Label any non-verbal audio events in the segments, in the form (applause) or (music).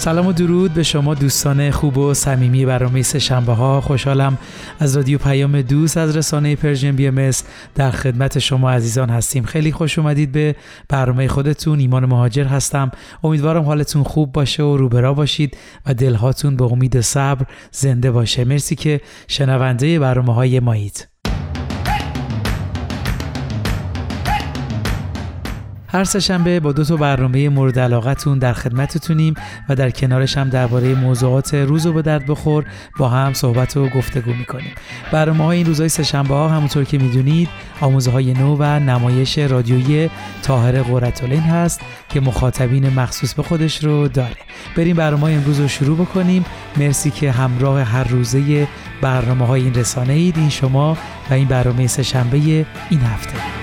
سلام و درود به شما دوستان خوب و صمیمی برنامه سه شنبه ها. خوشحالم از رادیو پیام دوست از رسانه Persian BM در خدمت شما عزیزان هستیم. خیلی خوش اومدید به برنامه خودتون. ایمان مهاجر هستم. امیدوارم حالتون خوب باشه و روبرا باشید و دلهاتون به امید صبر زنده باشه. مرسی که شنونده برنامه های مایید هر شنبه با دو تا برنامه مورد علاقتون در خدمتتونیم و در کنارش هم درباره موضوعات روز و به درد بخور با هم صحبت و گفتگو می‌کنیم. برنامه های این روزهای سهشنبه ها همونطور که می‌دونید آموزه های نو و نمایش رادیویی تاهر قرتالین هست که مخاطبین مخصوص به خودش رو داره. بریم برنامه امروز رو شروع بکنیم. مرسی که همراه هر روزه برنامه های این رسانه اید. این شما و این برنامه سهشنبه این هفته.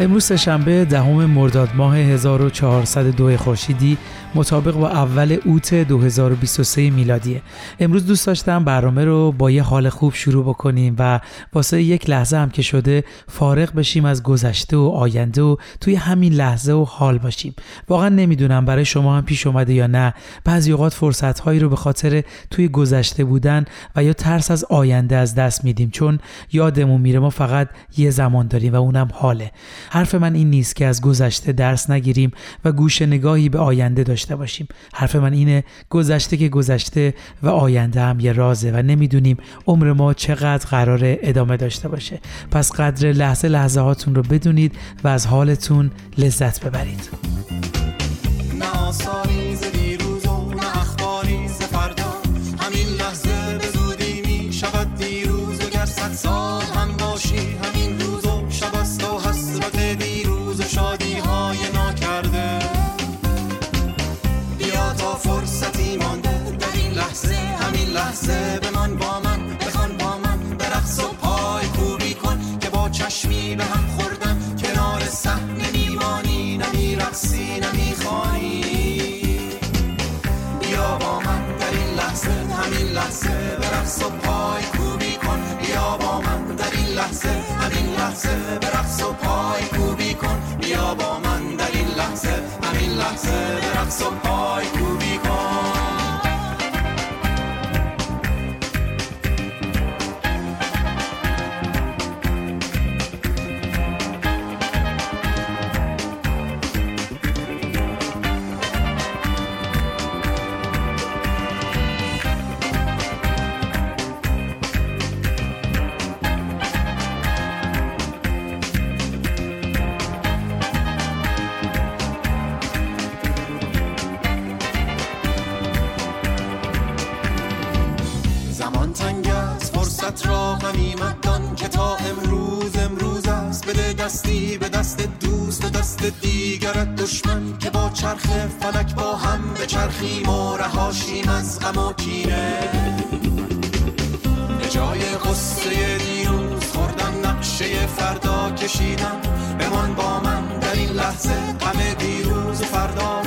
امروز سهشنبه دهم مرداد ماه 1402 خورشیدی مطابق با اول اوت 2023 میلادیه. امروز دوست داشتم برنامه رو با یه حال خوب شروع بکنیم و واسه یک لحظه هم که شده فارغ بشیم از گذشته و آینده و توی همین لحظه و حال باشیم. واقعا نمی‌دونم برای شما هم پیش اومده یا نه. بعضی اوقات فرصت هایی رو به خاطر توی گذشته بودن و یا ترس از آینده از دست میدیم چون یادمون میره ما فقط یه زمان داریم و اونم حاله. حرف من این نیست که از گذشته درس نگیریم و گوش نگاهی به آینده داشته باشیم. حرف من اینه گذشته که گذشته و آینده هم یه رازه و نمی‌دونیم عمر ما چقدر قرار ادامه داشته باشه. پس قدر لحظه لحظه هاتون رو بدونید و از حالتون لذت ببرید. لحظه به رقص و پای کوبی کن. بیا با من در این لحظه همین لحظه به رقص و پای چرخ فلک با هم به چرخیم و رهاشیم از غم و کینه. به جای قصه دیروز خوردم نقشه فردا کشیدم. بمان با من در این لحظه غم دیروز و فردا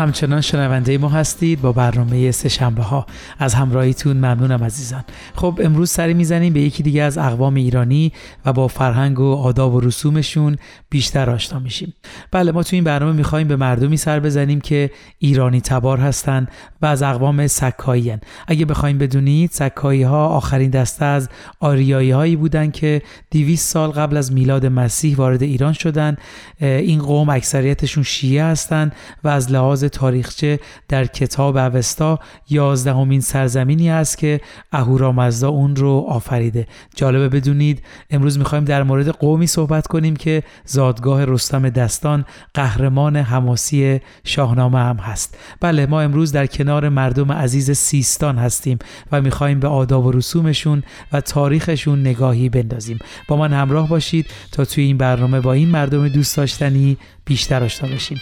همچنان شنونده ما هستید با برنامه سه شنبه ها. از همراهیتون ممنونم عزیزان. خب امروز سری می‌زنیم به یکی دیگه از اقوام ایرانی و با فرهنگ و آداب و رسومشون بیشتر آشنا میشیم. بله ما تو این برنامه می‌خوایم به مردمی سر بزنیم که ایرانی تبار هستند و از اقوام سکایی اگه بخوایم بدونید سکایی ها آخرین دسته از آریایی هایی بودن که 200 سال قبل از میلاد مسیح وارد ایران شدن. این قوم اکثریتشون شیعه هستند و از لحاظ تاریخچه در کتاب اوستا یازدهمین سرزمینی است که اهورامزدا اون رو آفریده. جالبه بدونید امروز می‌خوایم در مورد قومی صحبت کنیم که زادگاه رستم دستان قهرمان حماسی شاهنامه هم هست. بله ما امروز در کنار مردم عزیز سیستان هستیم و می‌خوایم به آداب و رسومشون و تاریخشون نگاهی بندازیم. با من همراه باشید تا توی این برنامه با این مردم دوست داشتنی بیشتر آشنا بشیم.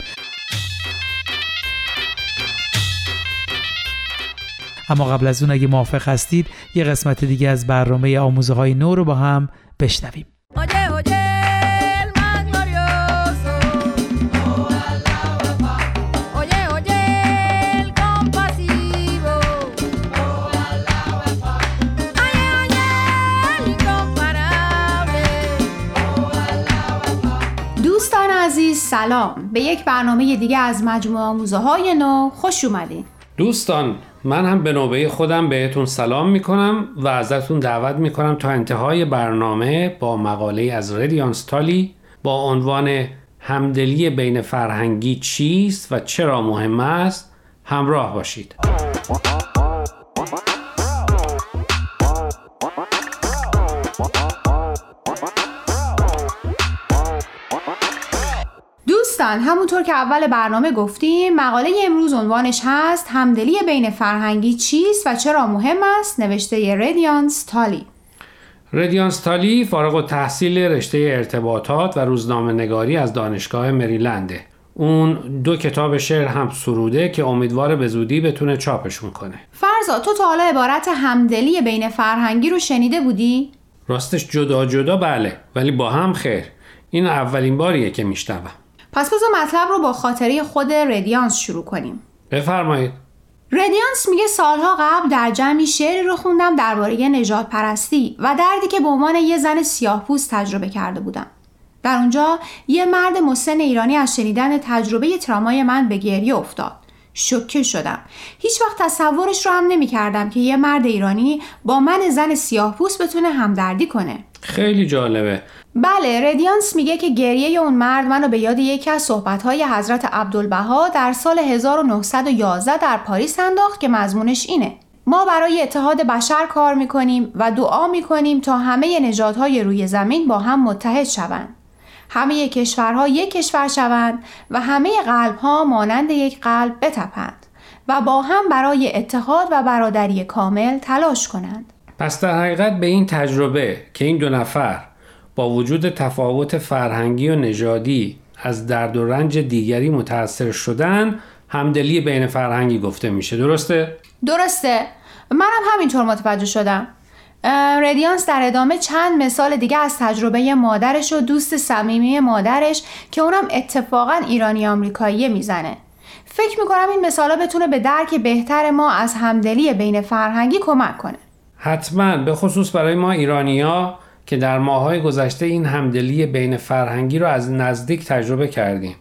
اما قبل از اون اگه موافق هستید یه قسمت دیگه از برنامه آموزه های نو رو با هم بشنویم. دوستان عزیز سلام. به یک برنامه دیگه از مجموعه آموزه های نو خوش اومدین. دوستان من هم به نوبه خودم بهتون سلام می‌کنم و ازتون دعوت می‌کنم تا انتهای برنامه با مقاله از ردیانس تالی با عنوان همدلی بین فرهنگی چیست و چرا مهم است همراه باشید. دوستان همونطور که اول برنامه گفتیم مقاله امروز عنوانش هست همدلی بین فرهنگی چیست و چرا مهم است؟ نوشته ردیانس تالی ردیانس تالی فارغ و تحصیل رشته ارتباطات و روزنامه نگاری از دانشگاه مریلنده. اون دو کتاب شعر هم سروده که امیدواره به زودی بتونه چاپشون کنه. فرزا تو تا حالا عبارت همدلی بین فرهنگی رو شنیده بودی؟ راستش جدا جدا بله ولی با هم خیر. این اولین باریه که میشنوم. پس بذار مطلب رو با خاطره خود ردیانس شروع کنیم بفرمایید ردیانس میگه سالها قبل در جمعی شعری رو خوندم درباره نجات پرستی و دردی که به عنوان یه زن سیاه پوست تجربه کرده بودم. در اونجا یه مرد مسن ایرانی از شنیدن تجربه ترامای من به گریه افتاد. شوکه شدم. هیچ وقت تصورش رو هم نمی کردم که یه مرد ایرانی با من زن سیاه پوست بتونه همدردی کنه. خیلی جالبه بله ردیانس میگه که گریه اون مرد منو به یاد یکی از صحبتهای حضرت عبدالبها در سال 1911 در پاریس انداخت که مضمونش اینه ما برای اتحاد بشر کار می‌کنیم و دعا می‌کنیم تا همه نژادهای روی زمین با هم متحد شوند همه کشورها یک کشور شوند و همه قلبها مانند یک قلب بتپند و با هم برای اتحاد و برادری کامل تلاش کنند. پس در حقیقت به این تجربه که این دو نفر با وجود تفاوت فرهنگی و نژادی از درد و رنج دیگری متأثر شدن همدلی بین فرهنگی گفته میشه. درسته؟ درسته. منم همینطور متوجه شدم. ردیانس در ادامه چند مثال دیگه از تجربه مادرش و دوست صمیمی مادرش که اونم اتفاقا ایرانی آمریکایی می‌زنه فکر می‌کنم این مثالا بتونه به درک بهتر ما از همدلی بین فرهنگی کمک کنه حتما به خصوص برای ما ایرانیا که در ماهای گذشته این همدلی بین فرهنگی رو از نزدیک تجربه کردیم.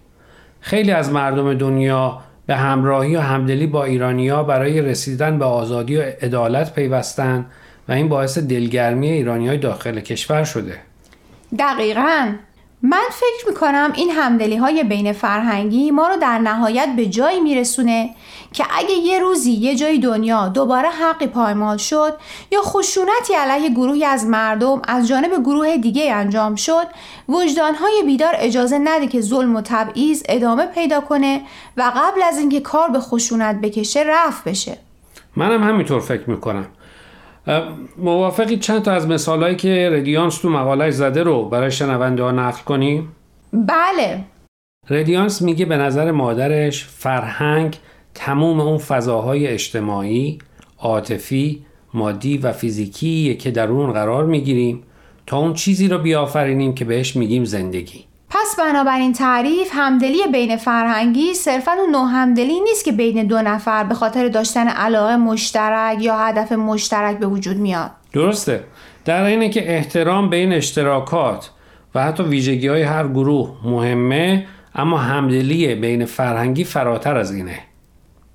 خیلی از مردم دنیا به همراهی و همدلی با ایرانیا برای رسیدن به آزادی و عدالت پیوستن و این باعث دلگرمی ایرانی های داخل کشور شده. دقیقاً. من فکر می‌کنم این همدلی های بین فرهنگی ما رو در نهایت به جایی میرسونه که اگه یه روزی یه جای دنیا دوباره حقی پایمال شد یا خشونتی علیه گروهی از مردم از جانب گروه دیگه انجام شد وجدانهای بیدار اجازه نده که ظلم و تبعیض ادامه پیدا کنه و قبل از اینکه کار به خشونت بکشه رفت بشه. منم همینطور فکر می‌کنم. موافقی چند تا از مثالهایی که ردیانس تو مقالش زده رو برای شنونده ها نقل کنیم؟ بله ردیانس میگه به نظر مادرش فرهنگ تموم اون فضاهای اجتماعی، عاطفی، مادی و فیزیکی که در اون قرار می‌گیریم تا اون چیزی رو بیافرینیم که بهش میگیم زندگی. پس بنابراین تعریف همدلی بین فرهنگی صرفا اون نوع همدلی نیست که بین دو نفر به خاطر داشتن علاقه مشترک یا هدف مشترک به وجود میاد. درسته. در اینه که احترام بین اشتراکات و حتی ویژگی های هر گروه مهمه اما همدلی بین فرهنگی فراتر از اینه.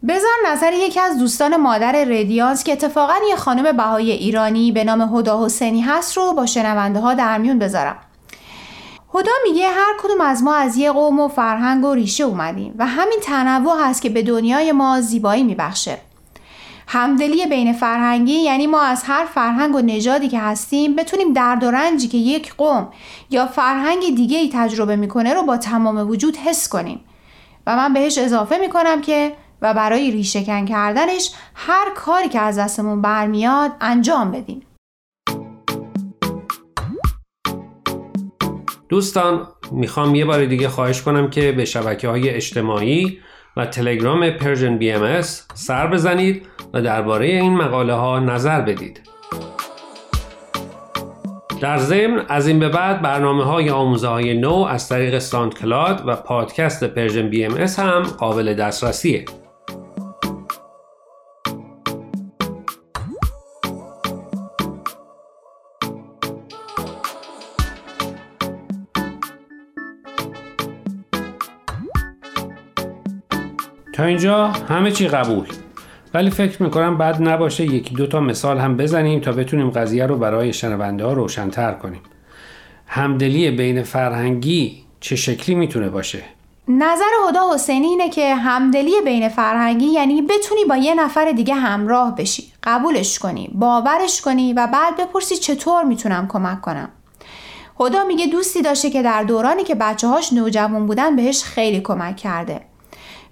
بذار نظر یکی از دوستان مادر ردیانس که اتفاقا یه خانم بهای ایرانی به نام هدا حسینی هست رو با شنونده ها در میون بذارم. خدا میگه هر کدوم از ما از یه قوم و فرهنگ و ریشه اومدیم و همین تنوع هست که به دنیای ما زیبایی میبخشه. همدلی بین فرهنگی یعنی ما از هر فرهنگ و نژادی که هستیم بتونیم درد و رنجی که یک قوم یا فرهنگ دیگه ای تجربه می‌کنه رو با تمام وجود حس کنیم و من بهش اضافه می‌کنم که و برای ریشهکن کردنش هر کاری که از دستمون برمیاد انجام بدیم دوستان می‌خوام یه بار دیگه خواهش کنم که به شبکه های اجتماعی و تلگرام Persian BM سر بزنید و درباره این مقاله ها نظر بدید. در ضمن از این به بعد برنامه های آموزه های نو از طریق SoundCloud و پادکست Persian BM هم قابل دسترسیه. اینجا همه چی قبول. ولی فکر می‌کنم بد نباشه یکی دو تا مثال هم بزنیم تا بتونیم قضیه رو برای شنونده ها روشنتر کنیم. همدلی بین فرهنگی چه شکلی می‌تونه باشه؟ نظر هدا حسینی اینه که همدلی بین فرهنگی یعنی بتونی با یه نفر دیگه همراه بشی. قبولش کنی باورش کنی و بعد بپرسی چطور می‌تونم کمک کنم. هدا میگه دوستی داشته که در دورانی که بچه هاش نوجوان بودن بهش خیلی کمک کرده.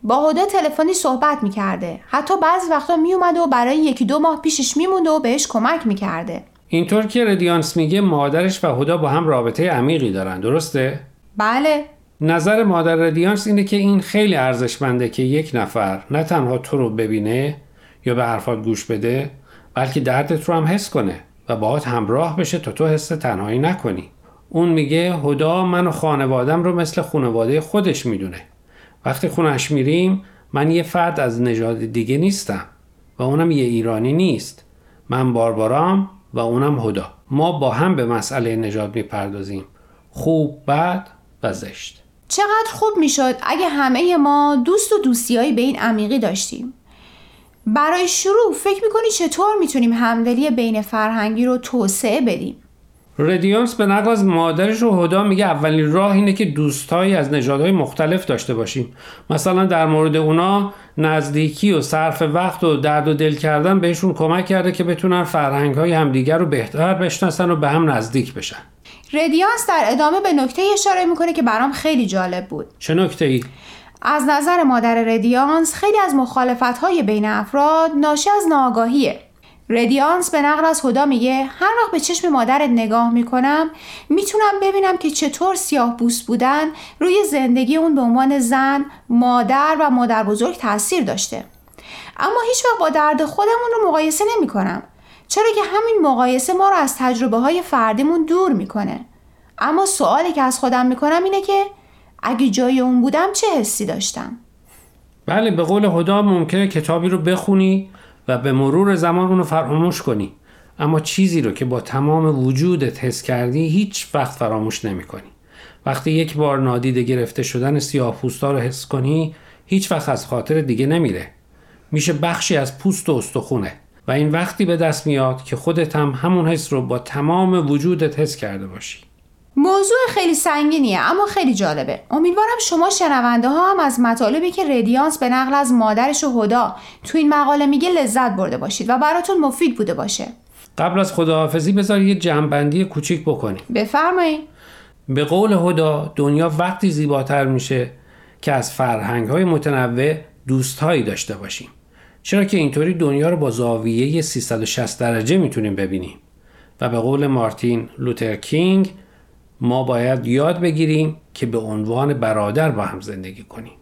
با هدا تلفنی صحبت می‌کرده. حتی بعضی وقتا میومده و برای یکی دو ماه پیشش میمونده و بهش کمک می‌کرده. اینطور که ردیانس میگه مادرش و هدا با هم رابطه عمیقی دارن. درسته؟ بله. نظر مادر ردیانس اینه که این خیلی ارزشمنده که یک نفر نه تنها تو رو ببینه یا به حرفات گوش بده بلکه دردت رو هم حس کنه و باهات همراه بشه تا تو حس تنهایی نکنی. اون میگه هدا من و خانوادم رو مثل خانواده خودش می‌دونه. وقتی خونش میریم من یه فرد از نژاد دیگه نیستم و اونم یه ایرانی نیست. من باربارام و اونم هدا. ما با هم به مسئله نژاد می‌پردازیم. خوب بد و زشت. چقدر خوب می‌شد اگه همه ما دوست و دوستیایی به این عمیقی داشتیم. برای شروع فکر می‌کنی چطور می‌تونیم همدلی بین فرهنگی رو توسعه بدیم؟ ردیانس به نقل از مادرش و هدا میگه اولین راه اینه که دوستایی از نژادهای مختلف داشته باشیم. مثلا در مورد اونا نزدیکی و صرف وقت و درد و دل کردن بهشون کمک کرده که بتونن فرهنگ های همدیگر رو بهتر بشناسن و به هم نزدیک بشن. ردیانس در ادامه به نکته اشاره می‌کنه که برام خیلی جالب بود. چه نکته ای؟ از نظر مادر ردیانس خیلی از مخالفت های بین افراد ناشی از ناآگاهیه. ردیانس به نقل از خدا میگه هر وقت به چشم مادرت نگاه می‌کنم می‌تونم ببینم که چطور سیاه بوست بودن روی زندگی اون به عنوان زن، مادر و مادر بزرگ تاثیر داشته. اما هیچ وقت با درد خودمون رو مقایسه نمی کنم. چرا که همین مقایسه ما رو از تجربه های فردیمون دور می‌کنه. اما سوالی که از خودم می‌کنم اینه که اگه جای اون بودم چه حسی داشتم؟ بله به قول خدا ممکنه کتابی رو بخونی و به مرور زمان اونو فراموش کنی. اما چیزی رو که با تمام وجودت حس کردی هیچ وقت فراموش نمی کنی. وقتی یک بار نادیده گرفته شدن سیاه پوستا رو حس کنی هیچ وقت از خاطر دیگه نمیره. میشه بخشی از پوست و استخونه. و این وقتی به دست میاد که خودت هم همون حس رو با تمام وجودت حس کرده باشی. موضوع خیلی سنگینیه اما خیلی جالبه. امیدوارم شما شنونده ها هم از مطالبی که ردیانس به نقل از مادرش و هدا تو این مقاله میگه لذت برده باشید و براتون مفید بوده باشه. قبل از خداحافظی بذار یه جنبندی کوچیک بکنیم. بفرمایید به قول هدا دنیا وقتی زیباتر میشه که از فرهنگ های متنوع دوستهایی داشته باشیم. چرا که اینطوری دنیا رو با زاویه 360 درجه می‌تونیم ببینیم. و به قول مارتین لوتر کینگ ما باید یاد بگیریم که به عنوان برادر با هم زندگی کنیم.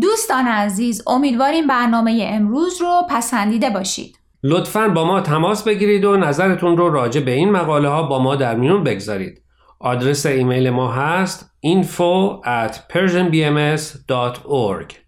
دوستان عزیز امیدواریم برنامه امروز رو پسندیده باشید. لطفا با ما تماس بگیرید و نظرتون رو راجع به این مقاله ها با ما در میون بگذارید. آدرس ایمیل ما هست info at persianbms.org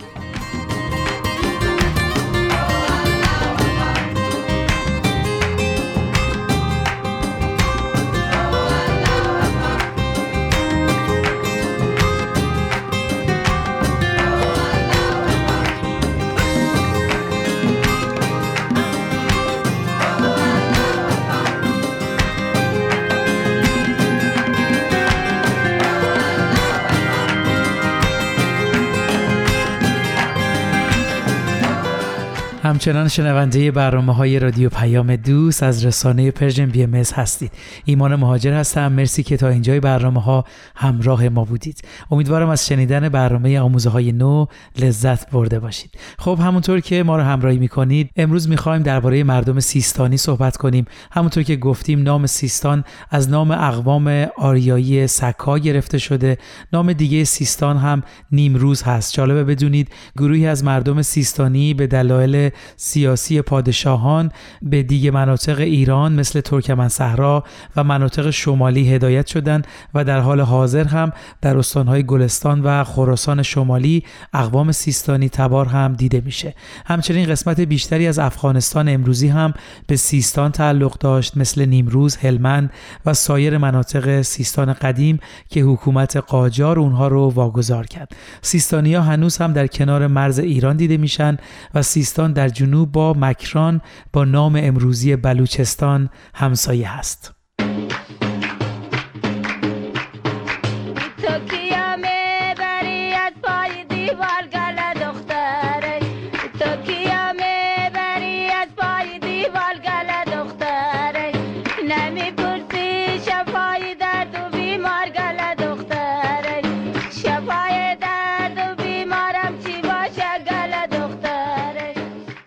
همچنان شنونده برنامه های رادیو پیام دوست از رسانه Persian BM هستید. ایمان مهاجر هستم. مرسی که تا اینجای برنامه ها همراه ما بودید. امیدوارم از شنیدن برنامه آموزه های نو لذت برده باشید. خب همونطور که ما رو همراهی می‌کنید امروز می‌خوایم درباره مردم سیستانی صحبت کنیم. همونطور که گفتیم نام سیستان از نام اقوام آریایی سکا گرفته شده. نام دیگه سیستان هم نیمروز هست. جالبه بدونید گروهی از مردم سیستانی به دلایل سیاسی پادشاهان به دیگه مناطق ایران مثل ترکمن صحرا و مناطق شمالی هدایت شدند و در حال حاضر هم در استانهای گلستان و خراسان شمالی اقوام سیستانی تبار هم دیده میشه همچنین قسمت بیشتری از افغانستان امروزی هم به سیستان تعلق داشت مثل نیمروز، هلمند و سایر مناطق سیستان قدیم که حکومت قاجار اونها رو واگذار کرد. سیستانیا هنوز هم در کنار مرز ایران دیده میشن و سیستان در جنوب با مکران با نام امروزی بلوچستان همسایه هست.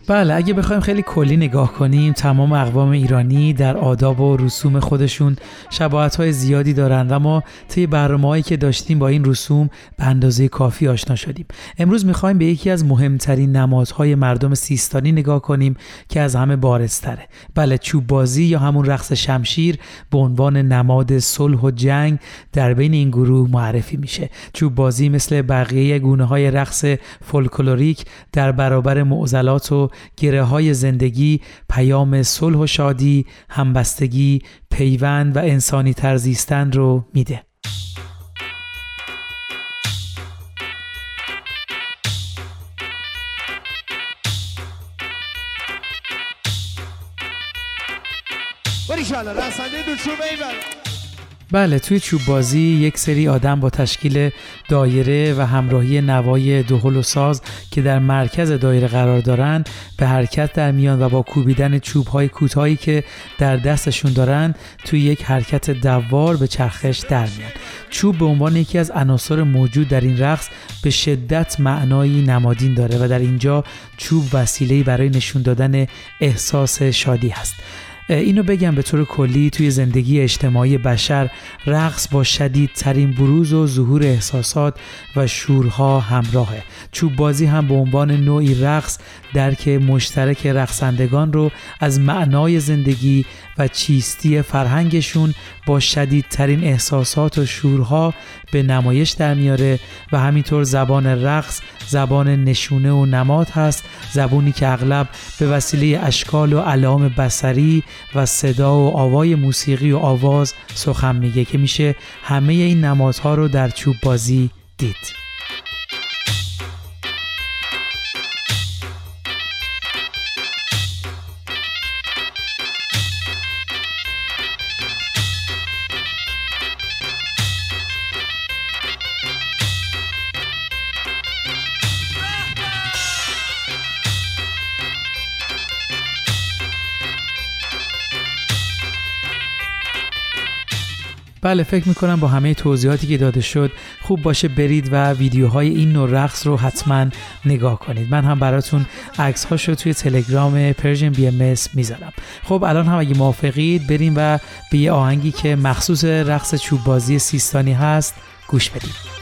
بله اگه بخوایم خیلی کلی نگاه کنیم تمام اقوام ایرانی در آداب و رسوم خودشون شباهت های زیادی دارند و ما طی برنامه که داشتیم با این رسوم به اندازه کافی آشنا شدیم. امروز می‌خوایم به یکی از مهمترین نمادهای مردم سیستانی نگاه کنیم که از همه بارزتره بله چوب بازی یا همون رقص شمشیر به عنوان نماد صلح و جنگ در بین این گروه معرفی میشه. چوب بازی مثل بقیه گونه های رقص فولکلوریک در برابر معضلات و گره های زندگی پیام صلح و شادی، همبستگی، پیوند و انسانی ترزیستن رو میده. بله توی چوب بازی یک سری آدم با تشکیل دایره و همراهی نوای دهل و ساز که در مرکز دایره قرار دارن به حرکت در میان و با کوبیدن چوب های کوتاهی که در دستشون دارن توی یک حرکت دوار به چرخش در میان. چوب به عنوان یکی از عناصر موجود در این رقص به شدت معنایی نمادین داره و در اینجا چوب وسیله‌ای برای نشون دادن احساس شادی هست. اینو بگم به طور کلی توی زندگی اجتماعی بشر رقص با شدیدترین بروز و ظهور احساسات و شورها همراهه. چوب بازی هم به عنوان نوعی رقص درک مشترک رقصندگان رو از معنای زندگی و چیستی فرهنگشون با شدیدترین احساسات و شورها به نمایش در میاره و همینطور زبان رقص زبان نشونه و نماد هست زبونی که اغلب به وسیله اشکال و علام بسری و صدا و آوای موسیقی و آواز سخن میگه که میشه همه این نمادها رو در چوب بازی دید. بله فکر می‌کنم با همه توضیحاتی که داده شد خوب باشه برید و ویدیوهای این نوع رقص رو حتما نگاه کنید. من هم براتون عکس هاشو توی تلگرام Persian BM می‌ذارم. خب الان هم اگه موافقید بریم و به یه آهنگی که مخصوص رقص چوب بازی سیستانی هست گوش بدیم.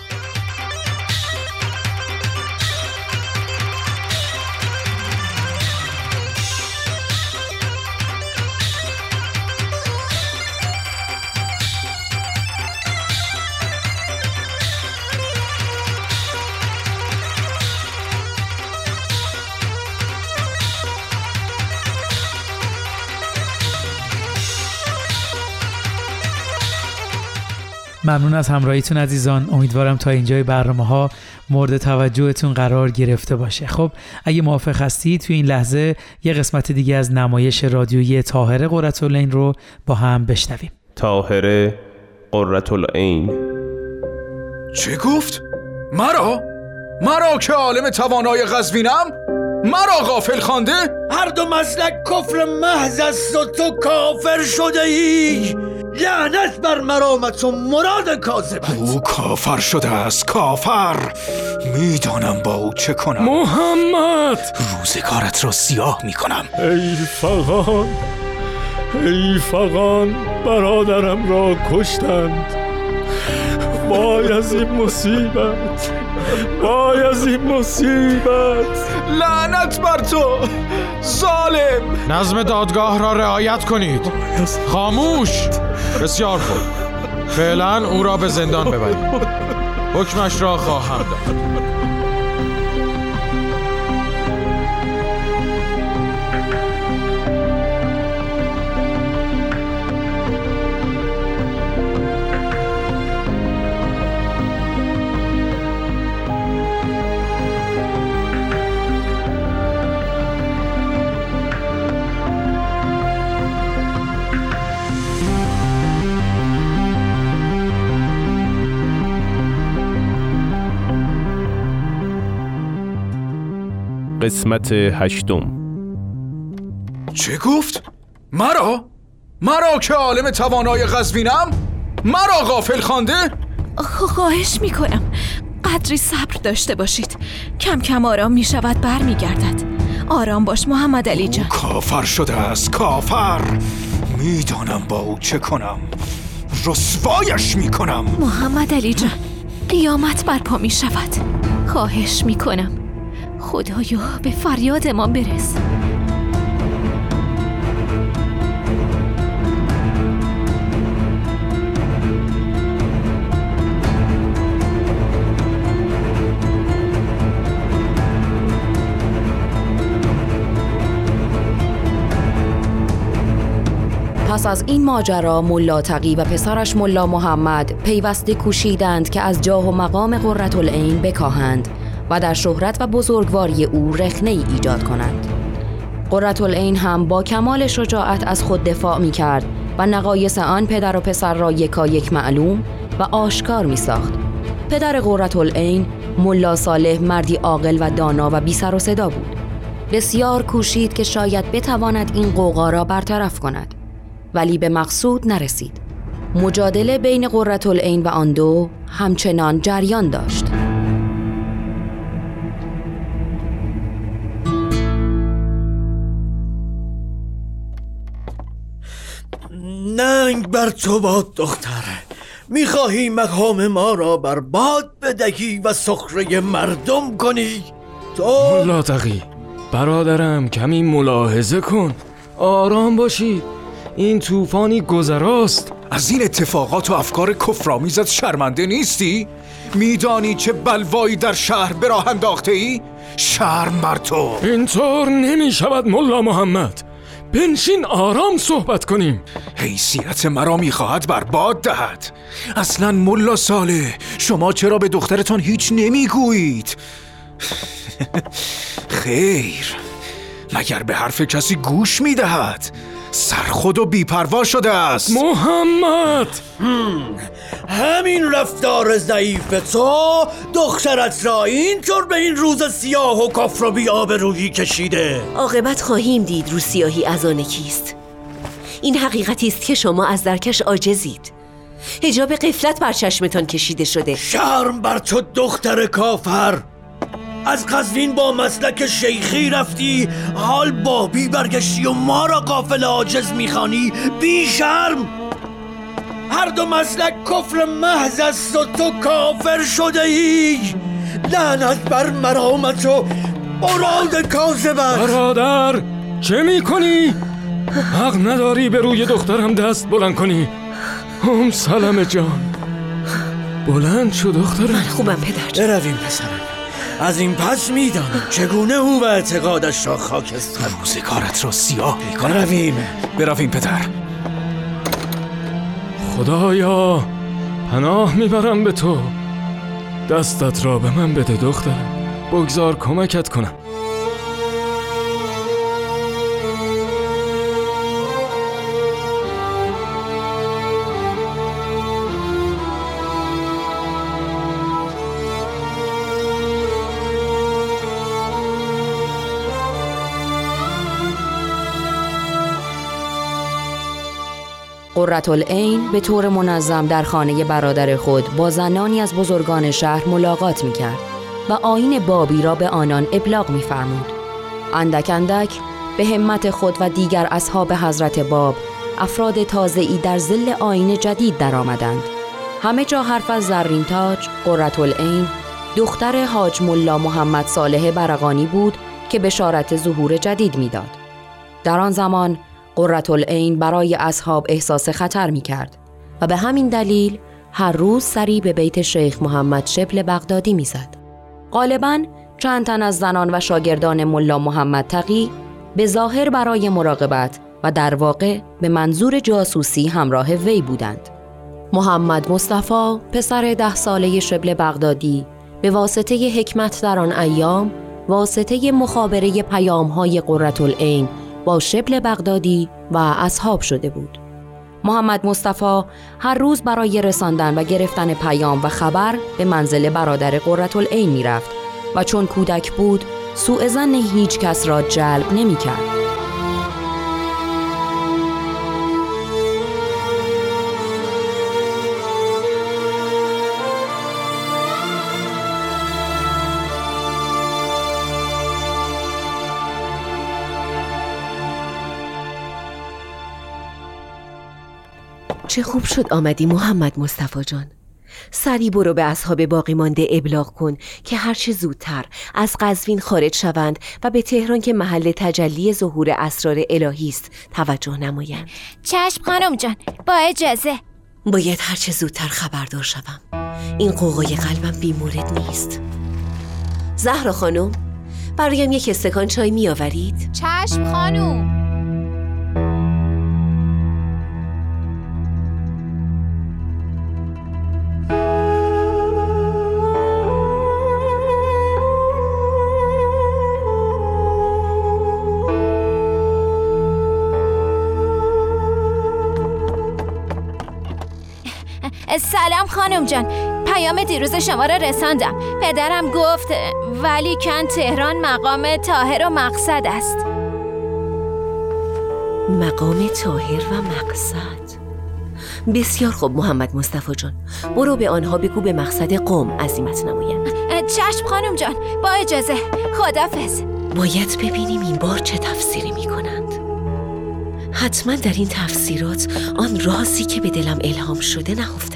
ممنون از همراهیتون عزیزان امیدوارم تا اینجای برنامه ها مورد توجهتون قرار گرفته باشه خب اگه موافق هستید توی این لحظه یه قسمت دیگه از نمایش رادیویی تاهره قرتالعین رو با هم بشنویم تاهره قرتالعین چه گفت؟ مرا؟ مرا که عالم توانای غزوینم؟ مرا غافل خانده؟ هر دو مسلک کفر محض است و تو کافر شده ای لعنت بر مرامت و مراد کاذبت او کافر شده است کافر. می‌دانم با او چه کنم. محمد! روزگارت را سیاه می‌کنم. ای فغان ای فغان برادرم را کشتند. وای از این مصیبت وای از این مصیبت. لعنت بر تو ظالم! نظم دادگاه را رعایت کنید. خاموش! بسیار خوب. فعلا او را به زندان ببرید حکمش را خواهم داد. قسمت هشتم. چه گفت؟ مرا؟ مرا که عالم توانای غزوینم؟ مرا غافل خانده؟ خواهش می‌کنم. قدری صبر داشته باشید. کم کم آرام می‌شود برمیگردد. آرام باش محمد علی جان. کافر شده است کافر. می‌دانم با او چه کنم. رسوایش می‌کنم. محمد علی جان قیامت برپا می شود خواهش می‌کنم. خدایا به فریاد ما برس. پس از این ماجرا ملا تقی و پسرش ملا محمد پیوسته کوشیدند که از جاه و مقام قررت العین بکاهند. و در شهرت و بزرگواری او رخنه ای ایجاد کنند. قررت العین هم با کمال شجاعت از خود دفاع می کرد و نقایص آن پدر و پسر را یکا یک معلوم و آشکار می ساخت. پدر قررت العین ملا صالح مردی عاقل و دانا و بی سر و صدا بود. بسیار کوشید که شاید بتواند این قوقا را برطرف کند. ولی به مقصود نرسید. مجادله بین قررت و آن دو همچنان جریان داشت. ننگ بر تو باد دختر. می‌خواهی مقام ما را بر باد بدهی و سخره مردم کنی؟ تو ملا تقی. برادرم کمی ملاحظه کن. آرام باشید این طوفانی گذراست. از این اتفاقات و افکار کفرآمیزت شرمنده نیستی؟ میدانی چه بلوایی در شهر به راه انداخته ای؟ شرم بر تو. اینطور نمی شود ملا محمد. بنشین آرام صحبت کنیم. حیثیت مرا می‌خواهد برباد دهد. اصلا ملا ساله شما چرا به دخترتان هیچ نمی‌گویید؟ (laughs) خیر مگر به حرف کسی گوش می‌دهد؟ سرخود و بیپروا شده است. محمد! همین رفتار ضعیف تو دخترت را اینطور به این روز سیاه و کفر و بیابرویی کشیده؟ عاقبت خواهیم دید رو سیاهی از آن کیست. این حقیقتی است که شما از درکش عاجزید. هجاب قفلت بر چشمتان کشیده شده. شرم بر تو دختر کافر. از قزوین با مسلک شیخی رفتی حال بابی برگشتی و ما را قافل عاجز می‌خوانی. بی شرم هر دو مسلک کفر محض است و تو کافر شده ای لعنت بر مرامت و مراد کاذبت برادر چه می‌کنی؟ حق نداری به روی دخترم دست بلند کنی. هم سلام جان. بلند شو دخترم. من خوبم پدر برویم پسرم. از این پس می‌دانم چگونه او و اعتقادش را خاکستر روزگارت را سیاه می‌کنم برویم. برویم پدر. خدایا پناه می‌برم به تو. دستت را به من بده دخترم. بگذار کمکت کنم. قرتالعین به طور منظم در خانه برادر خود با زنانی از بزرگان شهر ملاقات می کرد و آین بابی را به آنان ابلاغ می فرمود. اندک اندک به همت خود و دیگر اصحاب حضرت باب افراد تازه‌ای در زل آین جدید درآمدند. همه جا حرف از زرین تاج، قرتالعین، دختر حاج ملا محمد صالح برقانی بود که بشارت ظهور جدید می‌داد. در آن زمان قرتالعین برای اصحاب احساس خطر می کرد و به همین دلیل هر روز سری به بیت شیخ محمد شبل بغدادی می‌زد. غالبا چند تن از زنان و شاگردان ملا محمد تقی به ظاهر برای مراقبت و در واقع به منظور جاسوسی همراه وی بودند. محمد مصطفی پسر ده ساله شبل بغدادی به واسطه حکمت در آن ایام واسطه مخابره پیام های قرتالعین با شبل بغدادی و اصحاب شده بود. محمد مصطفی هر روز برای رساندن و گرفتن پیام و خبر به منزل برادر قرتالعین می رفت و چون کودک بود سوء زن هیچ کس را جلب نمی کرد. چه خوب شد آمدی محمد مصطفی جان. سری برو به اصحاب باقی مانده ابلاغ کن که هرچه زودتر از قزوین خارج شوند و به تهران که محل تجلی ظهور اسرار الهی است توجه نمایند. چشم خانم جان با اجازه. باید هرچه زودتر خبردار شوم. این قوقای قلبم بیمورد نیست. زهرا خانم برایم یک استکان چای میآورید؟ چشم خانم. سلام خانم جان. پیام دیروز شما را رساندم. پدرم گفت ولی کن تهران مقام تاهر و مقصد است. مقام تاهر و مقصد. بسیار خوب محمد مصطفی جان. برو به آنها بگو به مقصد قوم عظیمت نمایند. چشم خانم جان با اجازه. خدافز باید ببینیم این بار چه تفسیری می‌کنند. حتما در این تفسیرات آن رازی که به دلم الهام شده نهفته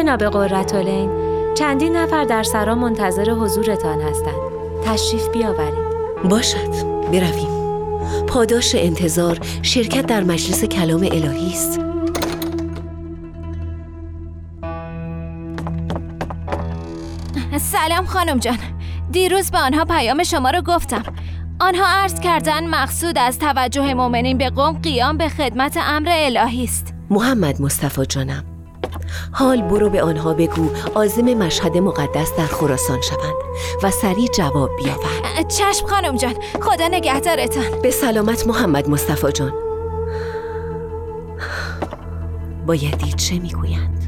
جناب قرتالین چندین نفر در سرا منتظر حضورتان هستند. تشریف بیاورید. باشد. برویم. پاداش انتظار شرکت در مجلس کلام الهی است. سلام خانم جان. دیروز به آنها پیام شما رو گفتم. آنها عرض کردن مقصود از توجه مؤمنین به قوم قیام به خدمت امر الهی است. محمد مصطفی جانم حال برو به آنها بگو. آزم مشهد مقدس در خراسان شوند و سریع جواب بیاور چشم خانم جان خدا نگهدارتان. به سلامت محمد مصطفی جان. باید چه می‌گویند؟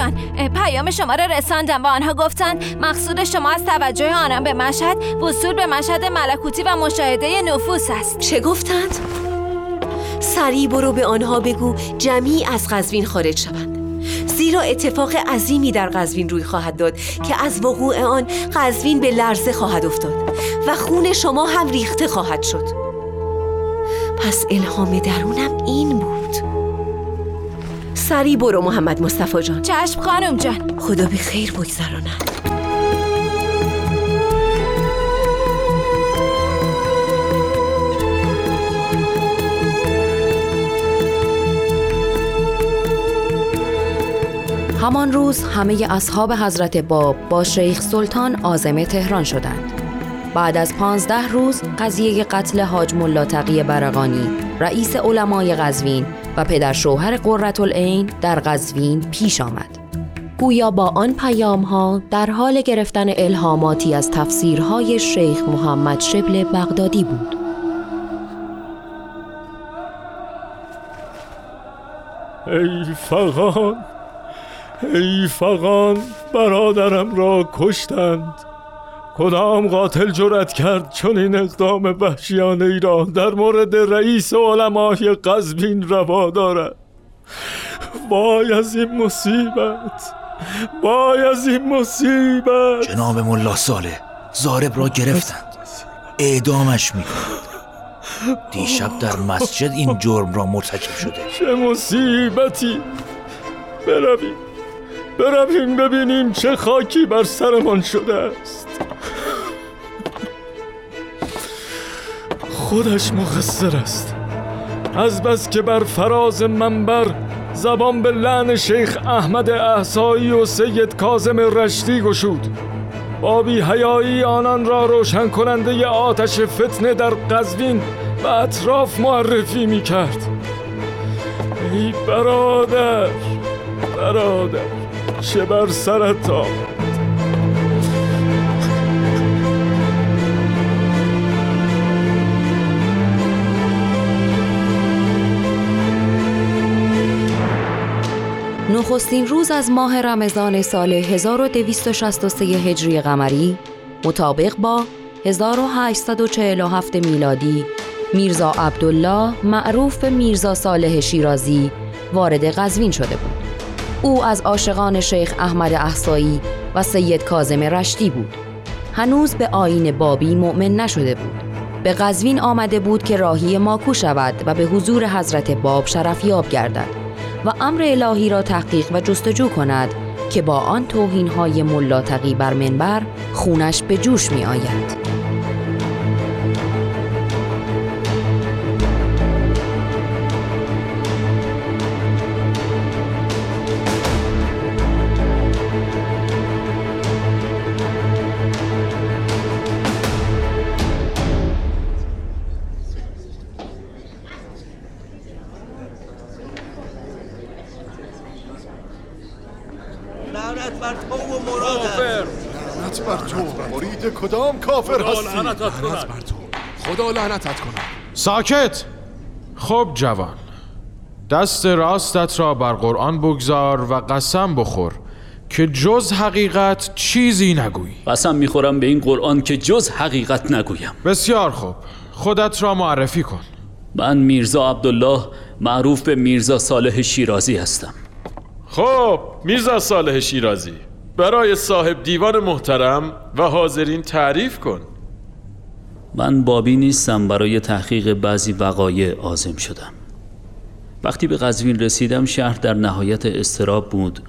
جان پیام شما را رساندم و آنها گفتند مقصود شما از توجه آنان به مشهد وصول به مشهد ملکوتی و مشاهده نفوس است. چه گفتند؟ سریع برو به آنها بگو جمعی از قزوین خارج شوند. زیرا اتفاق عظیمی در قزوین روی خواهد داد که از وقوع آن قزوین به لرزه خواهد افتاد و خون شما هم ریخته خواهد شد. پس الهام درونم سریع برو محمد مصطفی جان. چشم خانم جان. خدا به خیر بگذراند همان روز همه اصحاب حضرت باب با شیخ سلطان آزم تهران شدند. بعد از پانزده روز قضیه قتل حاج ملا تقی برقانی رئیس علمای قزوین و پدر شوهر قررت العین در قزوین پیش آمد. گویا با آن پیام ها در حال گرفتن الهاماتی از تفسیرهای شیخ محمد شبل بغدادی بود. ای فقان ای فقان برادرم را کشتند کدام قاتل جرأت کرد چون این اقدام وحشیانه ای را در مورد رئیس علمای قزوین روا دارد؟ وای از این مصیبت وای از این مصیبت. جناب ملا ساله زارب را گرفتند. اعدامش می‌کنند. دیشب در مسجد این جرم را مرتکب شده. چه مصیبتی. برویم برویم ببینیم چه خاکی بر سرمان شده است. خودش مقصر است. از بس که بر فراز منبر زبان به لعن شیخ احمد احسایی و سید کازم رشتی گشود. با بی حیایی آنان را روشن کننده آتش فتنه در قزوین و اطراف معرفی می کرد ای برادر برادر. چه بر سرت آمد. نخستین روز از ماه رمضان سال 1263 هجری قمری مطابق با 1847 میلادی میرزا عبدالله معروف به میرزا صالح شیرازی وارد قزوین شده بود. او از عاشقان شیخ احمد احسایی و سید کازم رشتی بود هنوز به آین بابی مؤمن نشده بود به قزوین آمده بود که راهی ماکو شود و به حضور حضرت باب شرفیاب گردد و امر الهی را تحقیق و جستجو کند که با آن توهین های ملا تقی بر منبر خونش به جوش می آید. کدام کافر خدا هستی؟ لعنتت. بر تو. خدا لعنتت کند ساکت! خب جوان دست راستت را بر قرآن بگذار و قسم بخور که جز حقیقت چیزی نگویی. قسم می‌خورم به این قرآن که جز حقیقت نگویم. بسیار خوب. خودت را معرفی کن. من میرزا عبدالله معروف به میرزا صالح شیرازی هستم. خب میرزا صالح شیرازی. برای صاحب دیوان محترم و حاضرین تعریف کن. من بابی نیستم برای تحقیق بعضی وقایع آزم شدم. وقتی به قزوین رسیدم شهر در نهایت استراب بود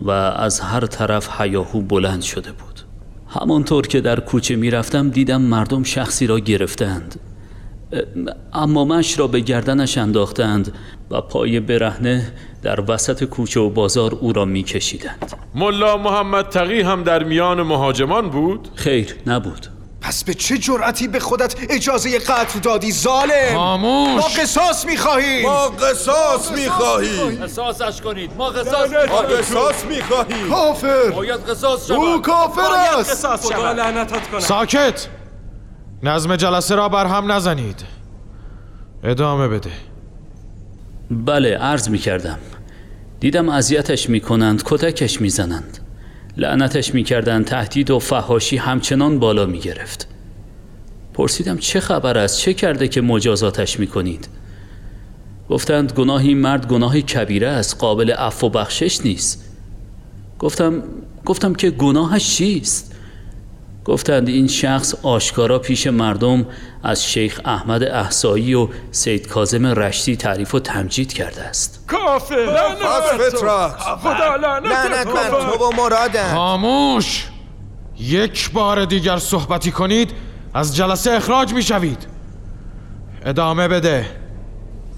و از هر طرف حیاهو بلند شده بود. همانطور که در کوچه می‌رفتم دیدم مردم شخصی را گرفتند. امامش را به گردنش انداختند و پای برهنه در وسط کوچه و بازار او را میکشیدند. ملا محمد تقی هم در میان مهاجمان بود؟ خیر نبود. پس به چه جرأتی به خودت اجازه قتل دادی ظالم؟ خاموش. ما قصاص می‌خواهیم ما قصاص می‌خواهیم قصاصش کنید. ما قصاص ما قصاص می‌خواهیم کافر. باید قصاص شود. او کافر باید است. قصاص خدا. لعنتت کنم ساکت. نظم جلسه را بر هم نزنید. ادامه بده. بله عرض می کردم دیدم اذیتش می‌کنند کتکش می‌زنند. لعنتش می‌کردند تهدید و فهاشی همچنان بالا می‌گرفت. پرسیدم چه خبر است؟ چه کرده که مجازاتش می‌کنید؟ گفتند گناهی مرد گناهی کبیره است قابل عفو و بخشش نیست. گفتم گفتم که گناهش چیست؟ گفتند این شخص آشکارا پیش مردم از شیخ احمد احسایی و سید کازم رشتی تعریف و تمجید کرده است. کافر! لعنت خدا لعنت بر تو! و مرادم! خاموش! یک بار دیگر صحبتی کنید از جلسه اخراج می شوید ادامه بده.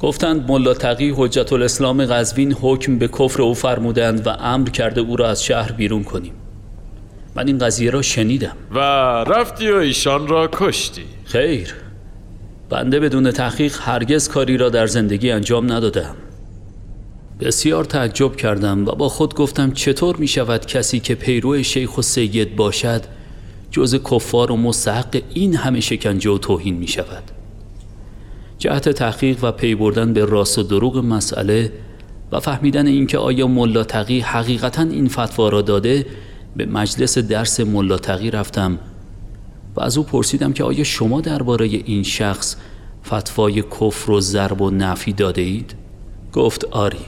گفتند ملا تقی حجت الاسلام قزوین حکم به کفر او فرمودند و امر کرده او را از شهر بیرون کنیم. من این قضیه را شنیدم. و رفتی و ایشان را کشتی. خیر. بنده بدون تحقیق هرگز کاری را در زندگی انجام ندادم. بسیار تعجب کردم و با خود گفتم چطور می شود کسی که پیرو شیخ و سید باشد جز کفار و مستحق این همه شکنجه و توهین می شود؟ جهت تحقیق و پی بردن به راست و دروغ مسئله و فهمیدن اینکه آیا ملا تقی حقیقتا این فتوا را داده به مجلس درس ملا تقی رفتم و از او پرسیدم که آیا شما درباره این شخص فتوای کفر و ضرب و نفی داده اید؟ گفت آری.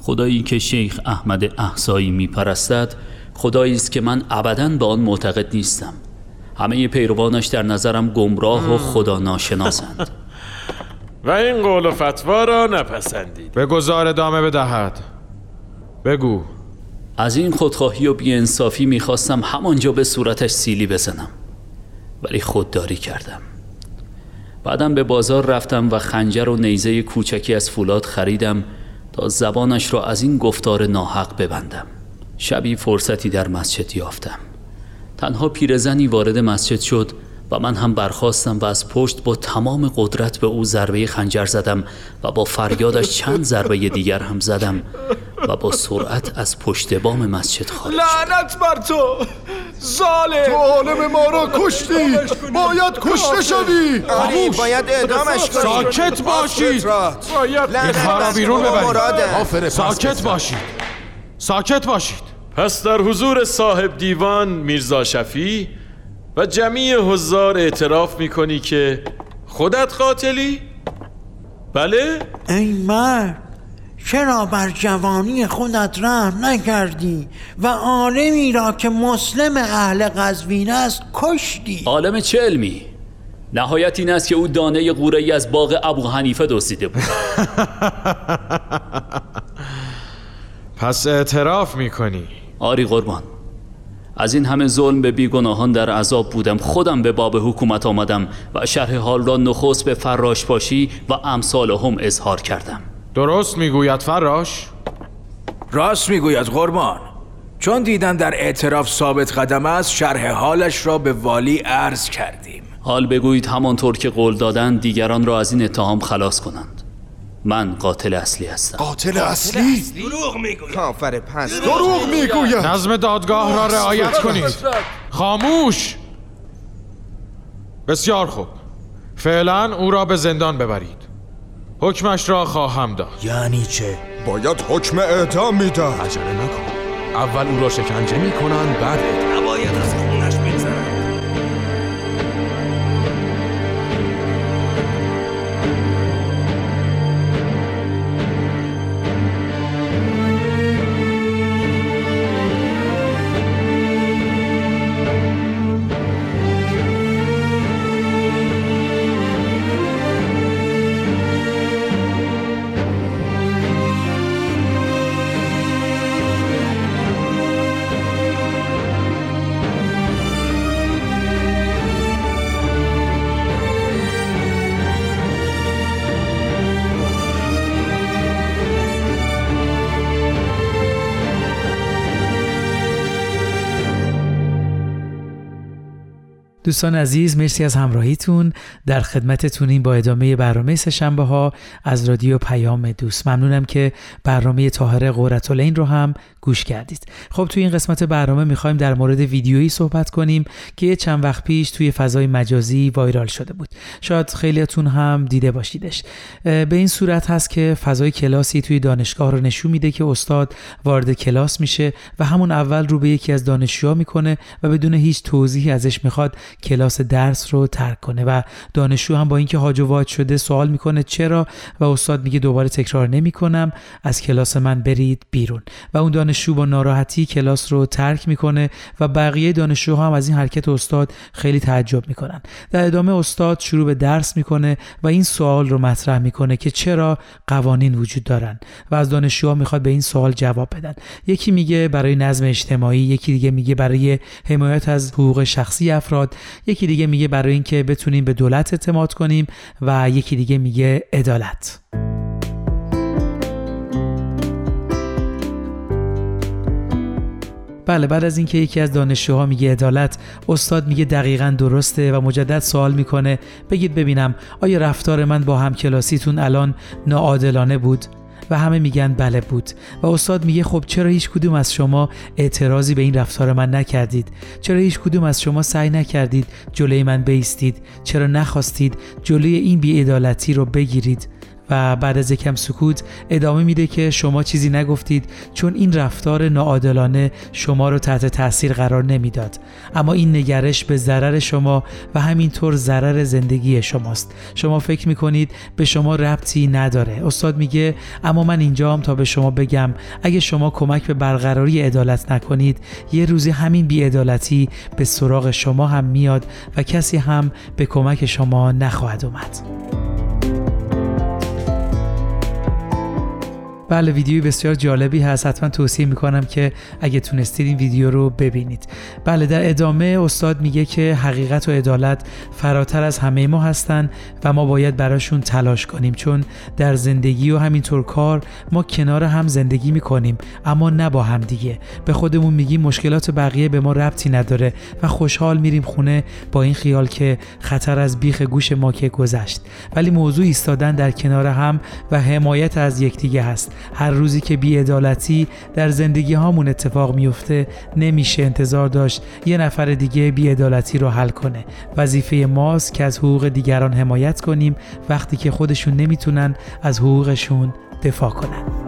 خدایی که شیخ احمد احسایی می پرستد خدایی است که من ابدا به آن معتقد نیستم. همه پیروانش در نظرم گمراه و خدا ناشناسند (laughs) و این قول و فتوا را نپسندید. بگذار ادامه بدهد. بگو. از این خودخواهی و بیانصافی می‌خواستم همانجا به صورتش سیلی بزنم. ولی خودداری کردم. بعدم به بازار رفتم و خنجر و نیزه کوچکی از فولاد خریدم تا زبانش را از این گفتار ناحق ببندم. شبی فرصتی در مسجد یافتم. تنها پیرزنی وارد مسجد شد و من هم برخواستم و از پشت با تمام قدرت به او ضربه خنجر زدم و با فریادش چند ضربه دیگر هم زدم و با سرعت از پشت بام مسجد خارج لعنت بر تو ظالم! تو عالم ما را کشتی! باید کشته شدی آری باید اعدامش کنی. ساکت باشید را بیرون ببرید. ساکت باشید. ساکت باشید. پس در حضور صاحب دیوان میرزا شفی و جمعی حضار اعتراف می‌کنی که خودت قاتلی؟ بله؟ ای مرد چرا بر جوانی خودت رحم نکردی و عالمی را که مسلم اهل قزوین است کشتی عالم چه علمی؟ نهایت این است که او دانه قوره ای از باغ ابو حنیفه دزدیده بود (laughs) پس اعتراف می‌کنی آری قربان از این همه ظلم به بیگناهان در عذاب بودم. خودم به باب حکومت آمدم و شرح حال را نخست به فراش باشی و امثال هم اظهار کردم. درست می‌گوید فراش؟ راست می‌گوید قربان. چون دیدن در اعتراف ثابت قدم است شرح حالش را به والی عرض کردیم. حال بگویید همانطور که قول دادن دیگران را از این اتهام خلاص کنند. من قاتل اصلی هستم. قاتل اصلی؟ دروغ می‌گوید. کافر پس. دروغ می‌گوید. نظم دادگاه را رعایت کنید. خاموش. بسیار خوب. فعلا او را به زندان ببرید. حکمش را خواهم داد. یعنی چه؟ باید حکم اعدام میدن عجله نکن اول او را شکنجه می‌کنن بعد اعدام. دوستان عزیز مرسی از همراهیتون. در خدمتتونیم با ادامه برنامه سشنبه ها از رادیو پیام دوست. ممنونم که برنامه طاهره قرتالعین رو هم گوش کردید. خب توی این قسمت برنامه می‌خوایم در مورد ویدیویی صحبت کنیم که چند وقت پیش توی فضای مجازی وایرال شده بود. شاید خیلیتون هم دیده باشیدش. به این صورت هست که فضای کلاسی توی دانشگاه رو نشون میده که استاد وارد کلاس میشه و همون اول رو به یکی از دانشجوها می‌کنه و بدون هیچ توضیحی ازش می‌خواد کلاس درس رو ترک کنه و دانشجو هم با اینکه هاج شده سوال می‌کنه چرا و استاد میگه دوباره تکرار نمی‌کنم از کلاس من برید بیرون. و اون دانشجو با ناراحتی کلاس رو ترک می‌کنه و بقیه دانشجوها هم از این حرکت استاد خیلی تعجب می‌کنن. در ادامه استاد شروع به درس می‌کنه و این سوال رو مطرح می‌کنه که چرا قوانین وجود دارن و از دانشجوها می‌خواد به این سوال جواب بدن. یکی میگه برای نظم اجتماعی یکی دیگه میگه برای حمایت از حقوق شخصی افراد. یکی دیگه میگه برای اینکه بتونیم به دولت اعتماد کنیم و یکی دیگه میگه عدالت. بله بعد از اینکه یکی از دانشجوها میگه عدالت استاد میگه دقیقا درسته و مجدد سوال می‌کنه. بگید ببینم آیا رفتار من با هم کلاسیتون الان ناعادلانه بود؟ و همه میگن بله بود. و استاد میگه خب چرا هیچ کدوم از شما اعتراضی به این رفتار من نکردید؟ چرا هیچ کدوم از شما سعی نکردید جلوی من بیستید؟ چرا نخواستید جلوی این بیعدالتی رو بگیرید؟ و بعد از یکم سکوت ادامه میده که شما چیزی نگفتید چون این رفتار ناعادلانه شما رو تحت تاثیر قرار نمی‌داد. اما این نگرش به ضرر شما و همینطور ضرر زندگی شماست. شما فکر می‌کنید به شما ربطی نداره. استاد میگه اما من اینجام تا به شما بگم اگه شما کمک به برقراری عدالت نکنید یه روزی همین بیعدالتی به سراغ شما هم میاد و کسی هم به کمک شما نخواهد اومد. بله ویدیوی بسیار جالبی هست. حتما توصیه می‌کنم که اگه تونستید این ویدیو رو ببینید. بله در ادامه استاد میگه که حقیقت و عدالت فراتر از همه ما هستن و ما باید براشون تلاش کنیم. چون در زندگی و همینطور کار ما کنار هم زندگی می‌کنیم اما نه با هم دیگه. به خودمون میگیم مشکلات بقیه به ما ربطی نداره و خوشحال میریم خونه با این خیال که خطر از بیخ گوش ما که گذشت. ولی موضوع ایستادن در کنار هم و حمایت از یکدیگه هست. هر روزی که بیعدالتی در زندگی هامون اتفاق میفته نمیشه انتظار داشت یه نفر دیگه بیعدالتی رو حل کنه. وظیفه ماست که از حقوق دیگران حمایت کنیم وقتی که خودشون نمی‌تونن از حقوقشون دفاع کنن.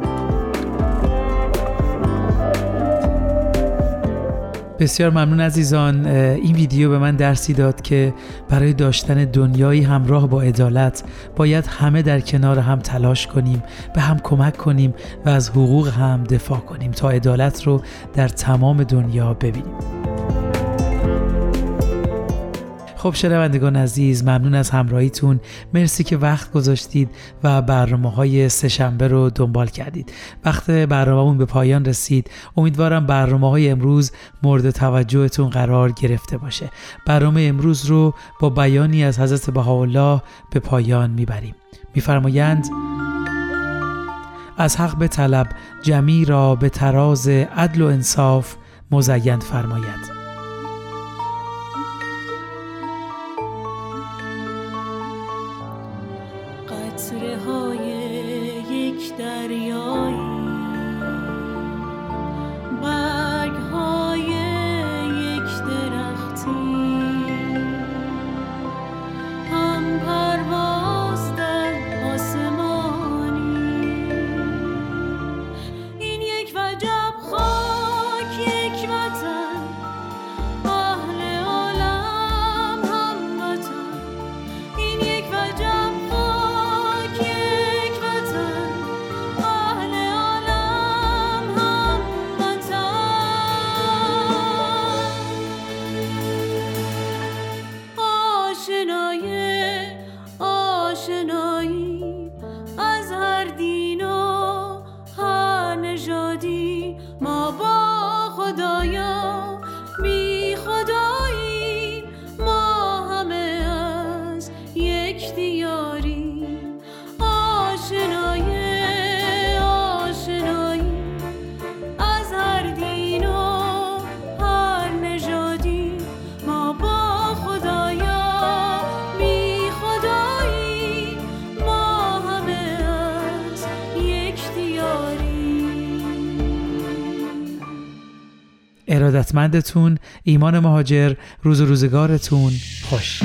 بسیار ممنون عزیزان. این ویدیو به من درسی داد که برای داشتن دنیایی همراه با عدالت باید همه در کنار هم تلاش کنیم به هم کمک کنیم و از حقوق هم دفاع کنیم تا عدالت رو در تمام دنیا ببینیم. خب شنوندگان عزیز ممنون از همراهیتون. مرسی که وقت گذاشتید و برنامه های سهشنبه رو دنبال کردید. وقت برنامهمون به پایان رسید. امیدوارم برنامه های امروز مورد توجهتون قرار گرفته باشه. برنامه امروز رو با بیانی از حضرت بهاءالله به پایان می‌بریم. میفرمایند از حق به طلب جمی را به تراز عدل و انصاف مزین فرماید. ارادتمندتون ایمان مهاجر روز و روزگارتون. خوش.